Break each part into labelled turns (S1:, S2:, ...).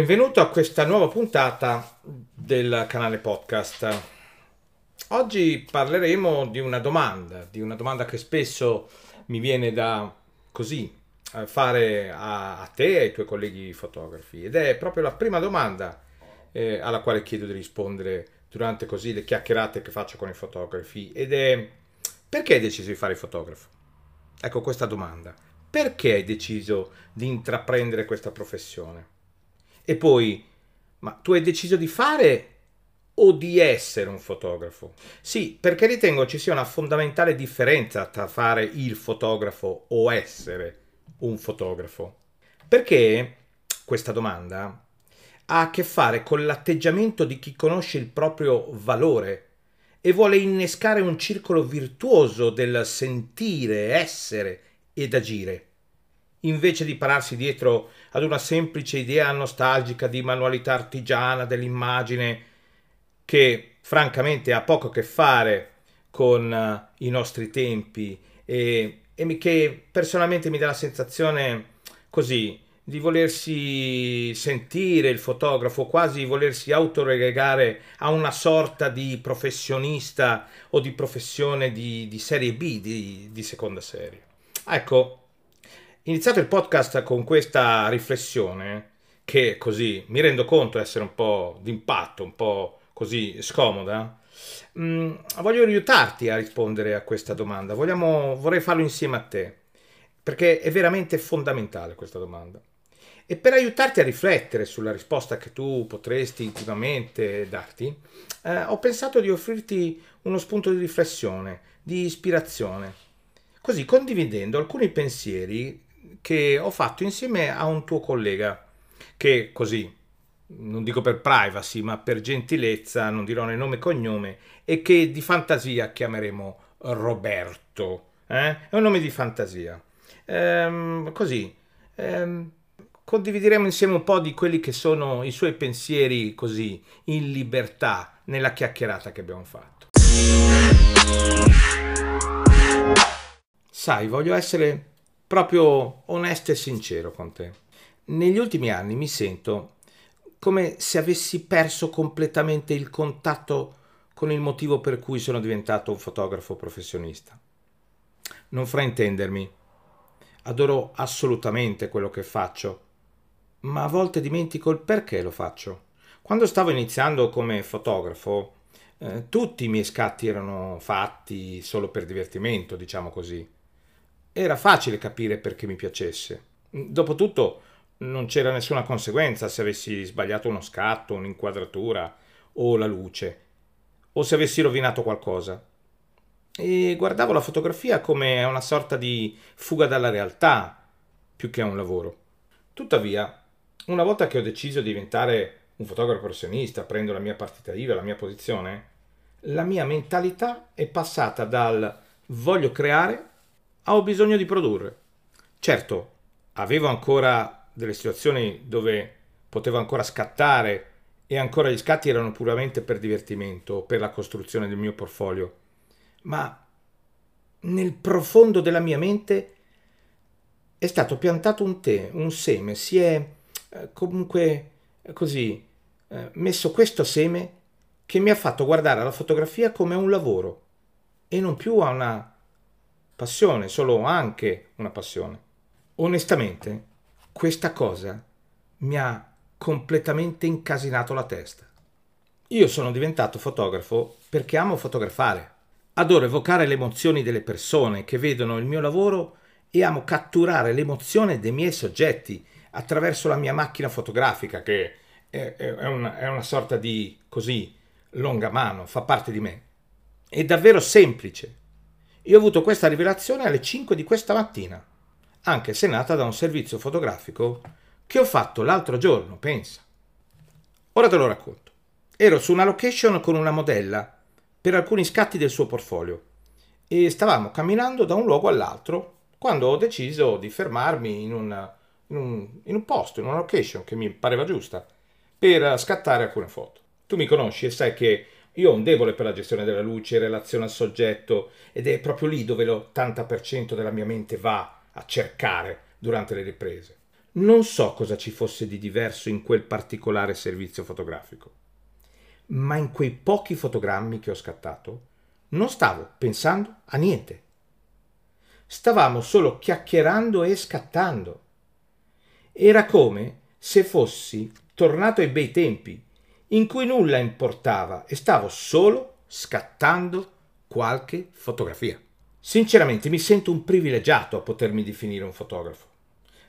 S1: Benvenuto a questa nuova puntata del canale podcast. Oggi parleremo di una domanda, di una domanda che spesso mi viene da così fare a, a te e ai tuoi colleghi fotografi ed è proprio la prima domanda eh, alla quale chiedo di rispondere durante così le chiacchierate che faccio con i fotografi ed è perché hai deciso di fare il fotografo? Ecco questa domanda. Perché hai deciso di intraprendere questa professione? E poi, ma tu hai deciso di fare o di essere un fotografo? Sì, perché ritengo ci sia una fondamentale differenza tra fare il fotografo o essere un fotografo. Perché questa domanda ha a che fare con l'atteggiamento di chi conosce il proprio valore e vuole innescare un circolo virtuoso del sentire, essere ed agire invece di pararsi dietro ad una semplice idea nostalgica di manualità artigiana dell'immagine che francamente ha poco a che fare con uh, i nostri tempi e, e che personalmente mi dà la sensazione così di volersi sentire il fotografo, quasi volersi autoregare a una sorta di professionista o di professione di, di serie B, di, di seconda serie. Ecco, iniziato il podcast con questa riflessione, che così mi rendo conto essere un po' d'impatto, un po' così scomoda, mh, mm, voglio aiutarti a rispondere a questa domanda. Vogliamo, vorrei farlo insieme a te, perché è veramente fondamentale questa domanda. E per aiutarti a riflettere sulla risposta che tu potresti intimamente darti, eh, ho pensato di offrirti uno spunto di riflessione, di ispirazione, così condividendo alcuni pensieri che ho fatto insieme a un tuo collega che così, non dico per privacy, ma per gentilezza, non dirò né nome e cognome, e che di fantasia chiameremo Roberto. Eh? È un nome di fantasia. Ehm, così, ehm, condivideremo insieme un po' di quelli che sono i suoi pensieri così, in libertà, nella chiacchierata che abbiamo fatto. Sai, voglio essere proprio onesto e sincero con te. Negli ultimi anni mi sento come se avessi perso completamente il contatto con il motivo per cui sono diventato un fotografo professionista. Non fraintendermi, adoro assolutamente quello che faccio, ma a volte dimentico il perché lo faccio. Quando stavo iniziando come fotografo, eh, tutti i miei scatti erano fatti solo per divertimento, diciamo così era facile capire perché mi piacesse. Dopotutto non c'era nessuna conseguenza se avessi sbagliato uno scatto, un'inquadratura o la luce, o se avessi rovinato qualcosa. E guardavo la fotografia come una sorta di fuga dalla realtà, più che un lavoro. Tuttavia, una volta che ho deciso di diventare un fotografo professionista, prendo la mia partita IVA, la mia posizione, la mia mentalità è passata dal voglio creare ho bisogno di produrre. Certo, avevo ancora delle situazioni dove potevo ancora scattare e ancora gli scatti erano puramente per divertimento, per la costruzione del mio portfolio, ma nel profondo della mia mente è stato piantato un te, un seme, si è eh, comunque eh, così eh, messo questo seme che mi ha fatto guardare la fotografia come un lavoro e non più a una passione, solo anche una passione. Onestamente, questa cosa mi ha completamente incasinato la testa. Io sono diventato fotografo perché amo fotografare. Adoro evocare le emozioni delle persone che vedono il mio lavoro e amo catturare l'emozione dei miei soggetti attraverso la mia macchina fotografica che è, è, una, è una sorta di così longa mano, fa parte di me. È davvero semplice, io ho avuto questa rivelazione alle 5 di questa mattina, anche se nata da un servizio fotografico che ho fatto l'altro giorno, pensa. Ora te lo racconto. Ero su una location con una modella per alcuni scatti del suo portfolio e stavamo camminando da un luogo all'altro quando ho deciso di fermarmi in, una, in, un, in un posto, in una location che mi pareva giusta, per scattare alcune foto. Tu mi conosci e sai che io ho un debole per la gestione della luce, relazione al soggetto ed è proprio lì dove l'80% della mia mente va a cercare durante le riprese. Non so cosa ci fosse di diverso in quel particolare servizio fotografico, ma in quei pochi fotogrammi che ho scattato non stavo pensando a niente. Stavamo solo chiacchierando e scattando. Era come se fossi tornato ai bei tempi, in cui nulla importava e stavo solo scattando qualche fotografia. Sinceramente mi sento un privilegiato a potermi definire un fotografo,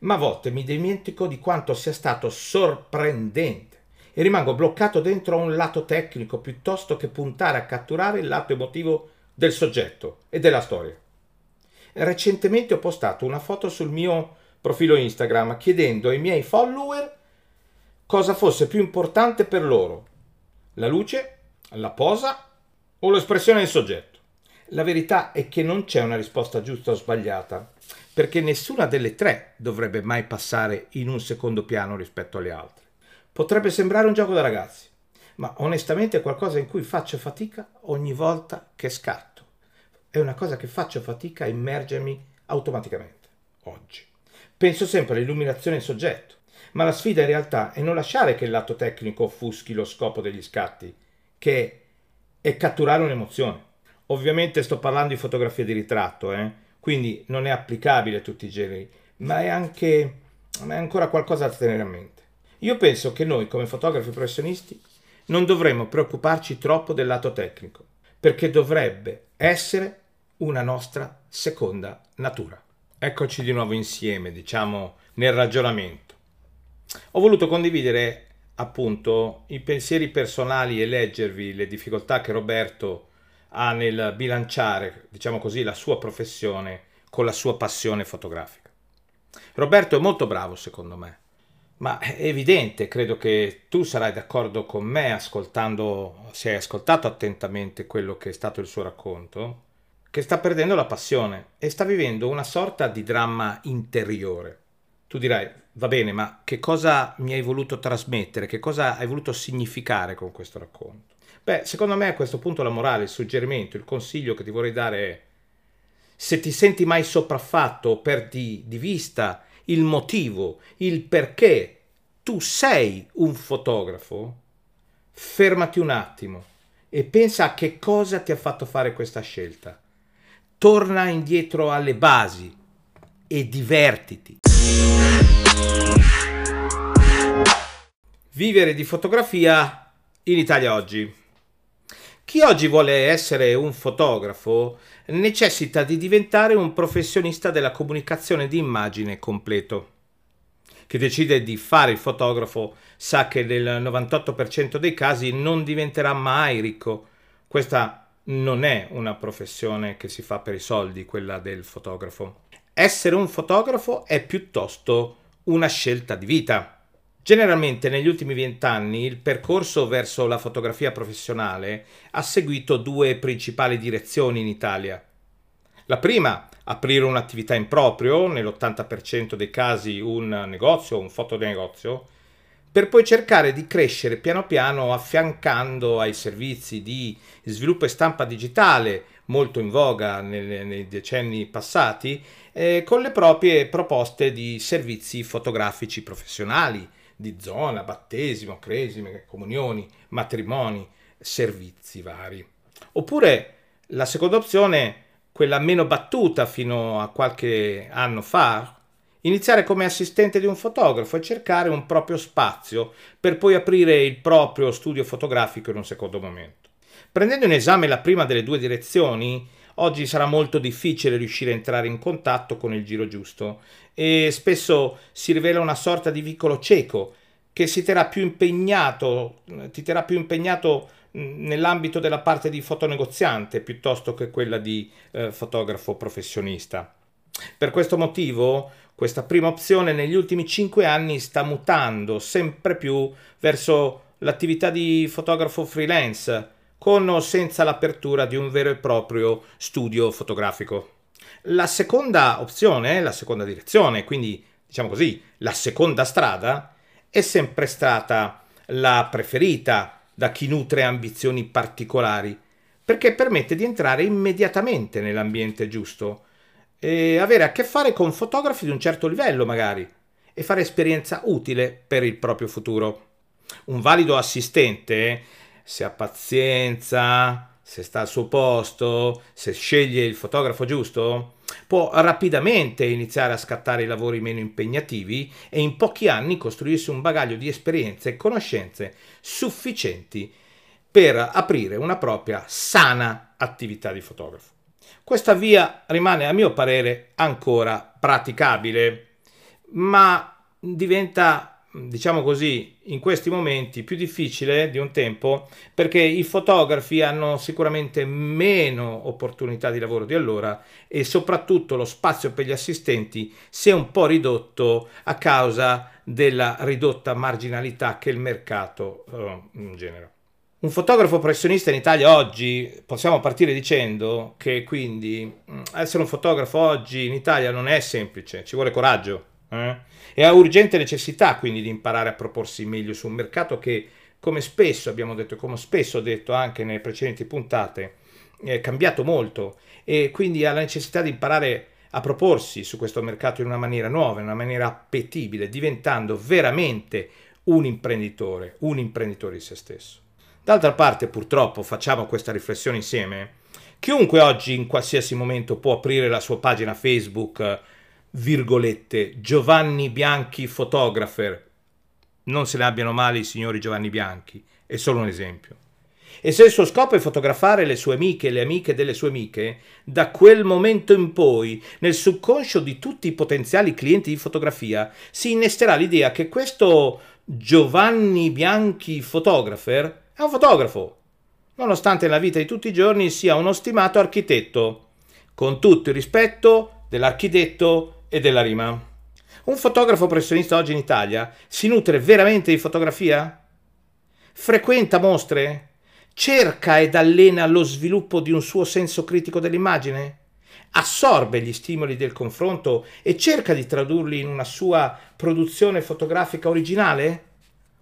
S1: ma a volte mi dimentico di quanto sia stato sorprendente e rimango bloccato dentro a un lato tecnico piuttosto che puntare a catturare il lato emotivo del soggetto e della storia. Recentemente ho postato una foto sul mio profilo Instagram chiedendo ai miei follower cosa fosse più importante per loro, la luce, la posa o l'espressione del soggetto. La verità è che non c'è una risposta giusta o sbagliata, perché nessuna delle tre dovrebbe mai passare in un secondo piano rispetto alle altre. Potrebbe sembrare un gioco da ragazzi, ma onestamente è qualcosa in cui faccio fatica ogni volta che scatto. È una cosa che faccio fatica a immergermi automaticamente, oggi. Penso sempre all'illuminazione in soggetto, ma la sfida in realtà è non lasciare che il lato tecnico offuschi lo scopo degli scatti, che è catturare un'emozione. Ovviamente sto parlando di fotografia di ritratto, eh? quindi non è applicabile a tutti i generi, ma è anche ma è ancora qualcosa da tenere a mente. Io penso che noi come fotografi professionisti non dovremmo preoccuparci troppo del lato tecnico, perché dovrebbe essere una nostra seconda natura. Eccoci di nuovo insieme, diciamo, nel ragionamento. Ho voluto condividere appunto i pensieri personali e leggervi le difficoltà che Roberto ha nel bilanciare, diciamo così, la sua professione con la sua passione fotografica. Roberto è molto bravo secondo me, ma è evidente, credo che tu sarai d'accordo con me ascoltando, se hai ascoltato attentamente quello che è stato il suo racconto, che sta perdendo la passione e sta vivendo una sorta di dramma interiore. Tu dirai, va bene, ma che cosa mi hai voluto trasmettere? Che cosa hai voluto significare con questo racconto? Beh, secondo me a questo punto la morale, il suggerimento, il consiglio che ti vorrei dare è se ti senti mai sopraffatto o perdi di vista il motivo, il perché tu sei un fotografo, fermati un attimo e pensa a che cosa ti ha fatto fare questa scelta. Torna indietro alle basi e divertiti. Vivere di fotografia in Italia oggi. Chi oggi vuole essere un fotografo necessita di diventare un professionista della comunicazione di immagine completo. Chi decide di fare il fotografo sa che nel 98% dei casi non diventerà mai ricco. Questa non è una professione che si fa per i soldi, quella del fotografo. Essere un fotografo è piuttosto una scelta di vita. Generalmente negli ultimi vent'anni il percorso verso la fotografia professionale ha seguito due principali direzioni in Italia. La prima, aprire un'attività in proprio, nell'80% dei casi un negozio, un fotonegozio, per poi cercare di crescere piano piano affiancando ai servizi di sviluppo e stampa digitale, molto in voga nei, nei decenni passati, eh, con le proprie proposte di servizi fotografici professionali, di zona, battesimo, cresime, comunioni, matrimoni, servizi vari. Oppure la seconda opzione, quella meno battuta fino a qualche anno fa, iniziare come assistente di un fotografo e cercare un proprio spazio per poi aprire il proprio studio fotografico in un secondo momento. Prendendo in esame la prima delle due direzioni, oggi sarà molto difficile riuscire a entrare in contatto con il giro giusto e spesso si rivela una sorta di vicolo cieco che si terrà più impegnato, ti terrà più impegnato nell'ambito della parte di fotonegoziante piuttosto che quella di eh, fotografo professionista. Per questo motivo, questa prima opzione negli ultimi cinque anni sta mutando sempre più verso l'attività di fotografo freelance, con o senza l'apertura di un vero e proprio studio fotografico. La seconda opzione, la seconda direzione, quindi diciamo così, la seconda strada, è sempre stata la preferita da chi nutre ambizioni particolari, perché permette di entrare immediatamente nell'ambiente giusto e avere a che fare con fotografi di un certo livello magari e fare esperienza utile per il proprio futuro. Un valido assistente, se ha pazienza, se sta al suo posto, se sceglie il fotografo giusto, può rapidamente iniziare a scattare i lavori meno impegnativi e in pochi anni costruirsi un bagaglio di esperienze e conoscenze sufficienti per aprire una propria sana attività di fotografo. Questa via rimane a mio parere ancora praticabile, ma diventa diciamo così, in questi momenti più difficile di un tempo perché i fotografi hanno sicuramente meno opportunità di lavoro di allora e soprattutto lo spazio per gli assistenti si è un po' ridotto a causa della ridotta marginalità che il mercato uh, genera. Un fotografo professionista in Italia oggi, possiamo partire dicendo che quindi mm, essere un fotografo oggi in Italia non è semplice, ci vuole coraggio eh? e ha urgente necessità quindi di imparare a proporsi meglio su un mercato che, come spesso abbiamo detto, come spesso ho detto anche nelle precedenti puntate, è cambiato molto e quindi ha la necessità di imparare a proporsi su questo mercato in una maniera nuova, in una maniera appetibile, diventando veramente un imprenditore, un imprenditore di se stesso. D'altra parte, purtroppo, facciamo questa riflessione insieme. Chiunque oggi in qualsiasi momento può aprire la sua pagina Facebook, virgolette, Giovanni Bianchi Photographer. Non se ne abbiano male i signori Giovanni Bianchi, è solo un esempio. E se il suo scopo è fotografare le sue amiche e le amiche delle sue amiche, da quel momento in poi, nel subconscio di tutti i potenziali clienti di fotografia, si innesterà l'idea che questo Giovanni Bianchi Photographer è un fotografo, nonostante nella vita di tutti i giorni sia uno stimato architetto, con tutto il rispetto dell'architetto e della rima. Un fotografo professionista oggi in Italia si nutre veramente di fotografia? Frequenta mostre? Cerca ed allena lo sviluppo di un suo senso critico dell'immagine? Assorbe gli stimoli del confronto e cerca di tradurli in una sua produzione fotografica originale?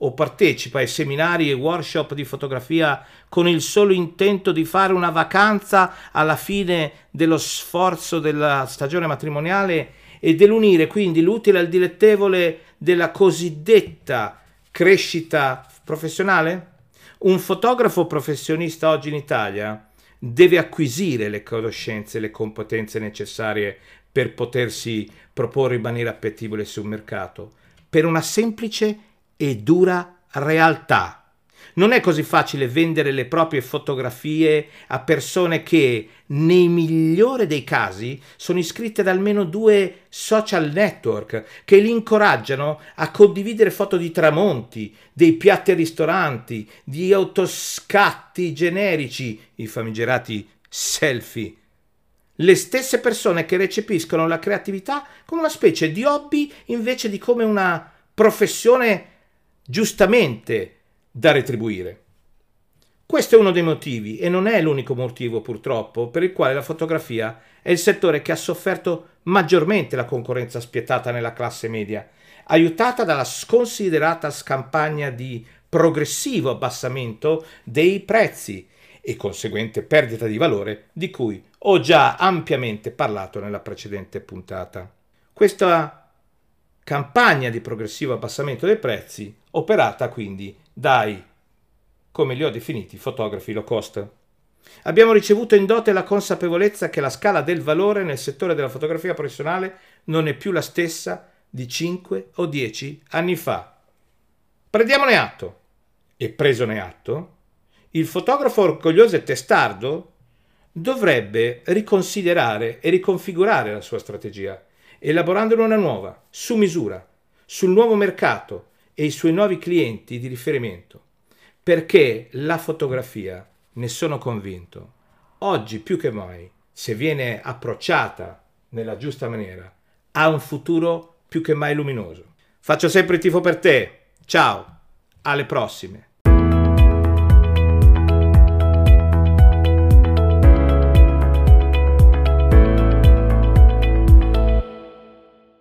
S1: o partecipa ai seminari e workshop di fotografia con il solo intento di fare una vacanza alla fine dello sforzo della stagione matrimoniale e dell'unire quindi l'utile al dilettevole della cosiddetta crescita professionale? Un fotografo professionista oggi in Italia deve acquisire le conoscenze e le competenze necessarie per potersi proporre in maniera appetibile sul mercato, per una semplice e dura realtà. Non è così facile vendere le proprie fotografie a persone che, nei migliori dei casi, sono iscritte ad almeno due social network che li incoraggiano a condividere foto di tramonti, dei piatti ai ristoranti, di autoscatti generici, i famigerati selfie. Le stesse persone che recepiscono la creatività come una specie di hobby invece di come una professione giustamente da retribuire. Questo è uno dei motivi, e non è l'unico motivo purtroppo, per il quale la fotografia è il settore che ha sofferto maggiormente la concorrenza spietata nella classe media, aiutata dalla sconsiderata campagna di progressivo abbassamento dei prezzi e conseguente perdita di valore di cui ho già ampiamente parlato nella precedente puntata. Questa campagna di progressivo abbassamento dei prezzi operata quindi dai, come li ho definiti, fotografi low cost. Abbiamo ricevuto in dote la consapevolezza che la scala del valore nel settore della fotografia professionale non è più la stessa di 5 o 10 anni fa. Prendiamone atto. E presone atto, il fotografo orgoglioso e testardo dovrebbe riconsiderare e riconfigurare la sua strategia elaborandone una nuova, su misura, sul nuovo mercato e i suoi nuovi clienti di riferimento. Perché la fotografia, ne sono convinto, oggi più che mai, se viene approcciata nella giusta maniera, ha un futuro più che mai luminoso. Faccio sempre il tifo per te. Ciao, alle prossime.